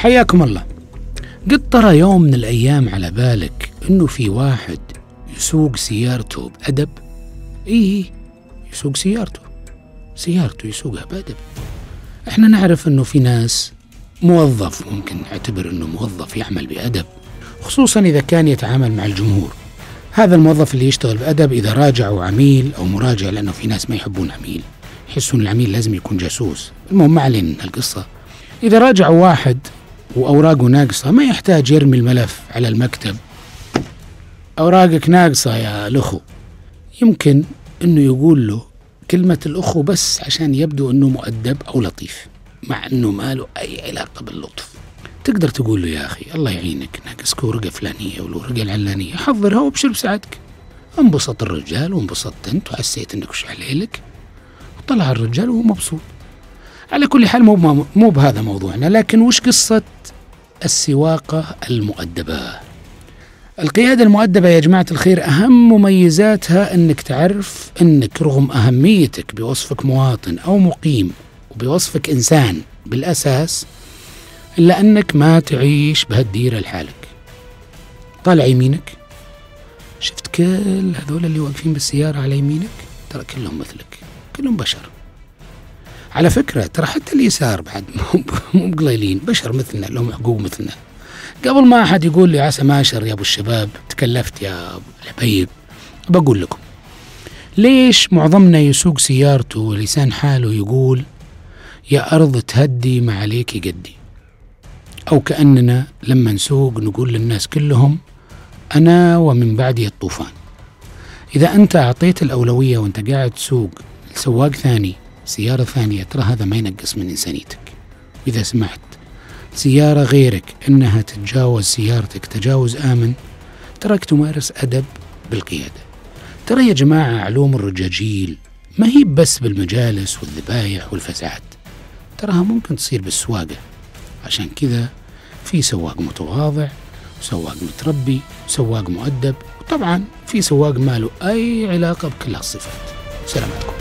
حياكم الله. قد طرى يوم من الأيام على بالك أنه في واحد يسوق سيارته بأدب؟ إيه يسوق سيارته. سيارته يسوقها بأدب. إحنا نعرف أنه في ناس موظف ممكن نعتبر أنه موظف يعمل بأدب خصوصا إذا كان يتعامل مع الجمهور. هذا الموظف اللي يشتغل بأدب إذا راجعوا عميل أو مراجع لأنه في ناس ما يحبون عميل يحسون العميل لازم يكون جاسوس. المهم ما علينا القصة. إذا راجعوا واحد وأوراقه ناقصة. ما يحتاج يرمي الملف على المكتب. أوراقك ناقصة يا الأخو يمكن أنه يقول له كلمة الأخو بس عشان يبدو أنه مؤدب أو لطيف مع أنه ما له أي علاقة باللطف. تقدر تقول له يا أخي الله يعينك ناقصك ورقة فلانية والورقة العلانية حضرها وابشر بسعادتك انبسط الرجال وانبسطت أنت وحسيت أنك وش عليلك وطلع الرجال وهو مبسوط. على كل حال مو مو بهذا موضوعنا لكن وش قصة السواقة المؤدبة؟ القيادة المؤدبة يا جماعة الخير أهم مميزاتها أنك تعرف أنك رغم أهميتك بوصفك مواطن أو مقيم وبوصفك إنسان بالأساس إلا أنك ما تعيش بهالديرة لحالك. طالع يمينك. شفت كل هذول اللي واقفين بالسيارة على يمينك؟ ترى كلهم مثلك كلهم بشر. على فكرة ترى حتى اليسار بعد مو قليلين بشر مثلنا لهم حقوق مثلنا. قبل ما أحد يقول لي عسى ماشر يا أبو الشباب تكلفت يا الحبيب بقول لكم ليش معظمنا يسوق سيارته ولسان حاله يقول يا أرض تهدي ما عليك قدي أو كأننا لما نسوق نقول للناس كلهم أنا ومن بعدي الطوفان. إذا أنت أعطيت الأولوية وأنت قاعد تسوق لسواق ثاني سيارة ثانية ترى هذا ما ينقص من إنسانيتك. وإذا سمحت سيارة غيرك أنها تتجاوز سيارتك تجاوز آمن تراك تمارس أدب بالقيادة. ترى يا جماعة علوم الرجاجيل ما هي بس بالمجالس والذبايح والفزعات تراها ممكن تصير بالسواقة. عشان كذا في سواق متواضع وسواق متربي وسواق مؤدب وطبعا في سواق ما له أي علاقة بكل هالصفات سلام عليكم